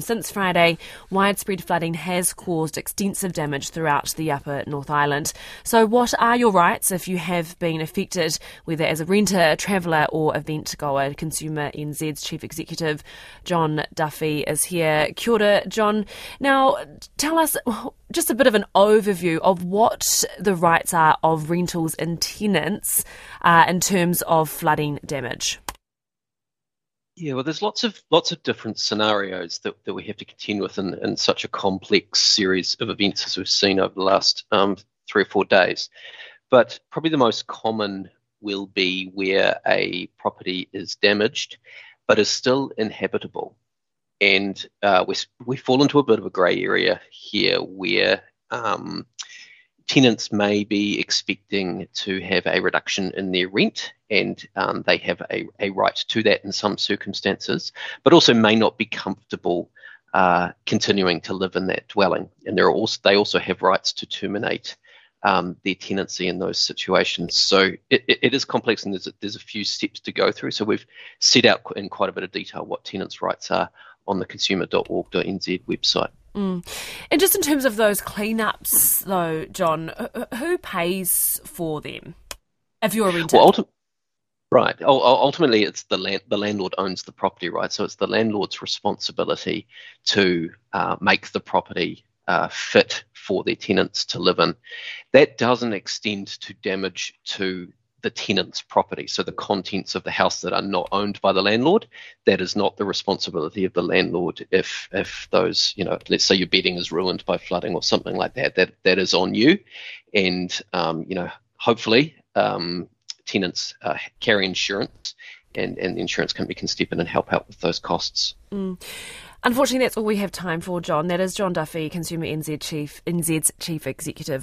Since Friday, widespread flooding has caused extensive damage throughout the upper North Island. So, what are your rights if you have been affected, whether as a renter, traveller, or event goer? Consumer NZ's Chief Executive John Duffy is here. Kia ora, John. Now, tell us just a bit of an overview of what the rights are of rentals and tenants uh, in terms of flooding damage. Yeah, well, there's lots of lots of different scenarios that, that we have to contend with in, in such a complex series of events as we've seen over the last um, three or four days. But probably the most common will be where a property is damaged, but is still inhabitable, and uh, we we fall into a bit of a grey area here where um, tenants may be expecting to have a reduction in their rent and um, they have a, a right to that in some circumstances, but also may not be comfortable uh, continuing to live in that dwelling. And there are also, they also have rights to terminate um, their tenancy in those situations. So it, it is complex and there's a, there's a few steps to go through. So we've set out in quite a bit of detail what tenants' rights are on the consumer.org.nz website. Mm. And just in terms of those cleanups, though, John, who pays for them if you're a renter? Well, ulti- right. Ultimately, it's the land- the landlord owns the property, right? So it's the landlord's responsibility to uh, make the property uh, fit for their tenants to live in. That doesn't extend to damage to the tenant's property, so the contents of the house that are not owned by the landlord, that is not the responsibility of the landlord. If if those, you know, let's say your bedding is ruined by flooding or something like that, that that is on you, and um, you know, hopefully, um, tenants uh, carry insurance, and and the insurance company can step in and help out with those costs. Mm. Unfortunately, that's all we have time for, John. That is John Duffy, Consumer NZ Chief, NZ's Chief Executive.